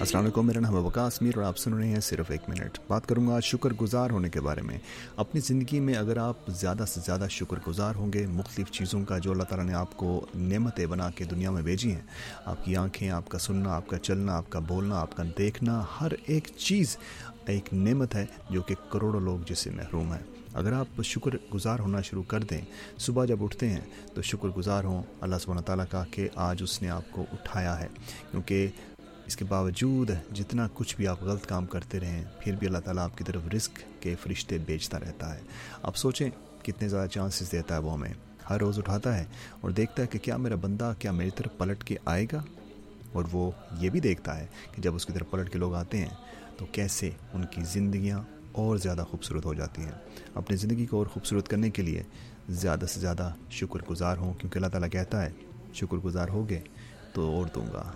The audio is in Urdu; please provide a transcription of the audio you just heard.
السلام علیکم، میرا نام ہے وکاس میر اور آپ سن رہے ہیں صرف ایک منٹ۔ بات کروں گا شکر گزار ہونے کے بارے میں۔ اپنی زندگی میں اگر آپ زیادہ سے زیادہ شکر گزار ہوں گے، مختلف چیزوں کا جو اللہ تعالیٰ نے آپ کو نعمتیں بنا کے دنیا میں بھیجی ہیں، آپ کی آنکھیں، آپ کا سننا، آپ کا چلنا، آپ کا بولنا، آپ کا دیکھنا، ہر ایک چیز ایک نعمت ہے جو کہ کروڑوں لوگ جس سے محروم ہیں۔ اگر آپ شکر گزار ہونا شروع کر دیں، صبح جب اٹھتے ہیں تو شکر گزار ہوں اللہ سبحانہ تعالیٰ کا کہ آج اس نے آپ کو اٹھایا ہے۔ کیونکہ اس کے باوجود جتنا کچھ بھی آپ غلط کام کرتے رہیں، پھر بھی اللہ تعالیٰ آپ کی طرف رزق کے فرشتے بیچتا رہتا ہے۔ آپ سوچیں کتنے زیادہ چانسز دیتا ہے وہ ہمیں۔ ہر روز اٹھاتا ہے اور دیکھتا ہے کہ کیا میرا بندہ کیا میری طرف پلٹ کے آئے گا؟ اور وہ یہ بھی دیکھتا ہے کہ جب اس کی طرف پلٹ کے لوگ آتے ہیں تو کیسے ان کی زندگیاں اور زیادہ خوبصورت ہو جاتی ہیں۔ اپنی زندگی کو اور خوبصورت کرنے کے لیے زیادہ سے زیادہ شکر گزار ہوں، کیونکہ اللہ تعالیٰ کہتا ہے شکر گزار ہوگے تو اور دوں گا۔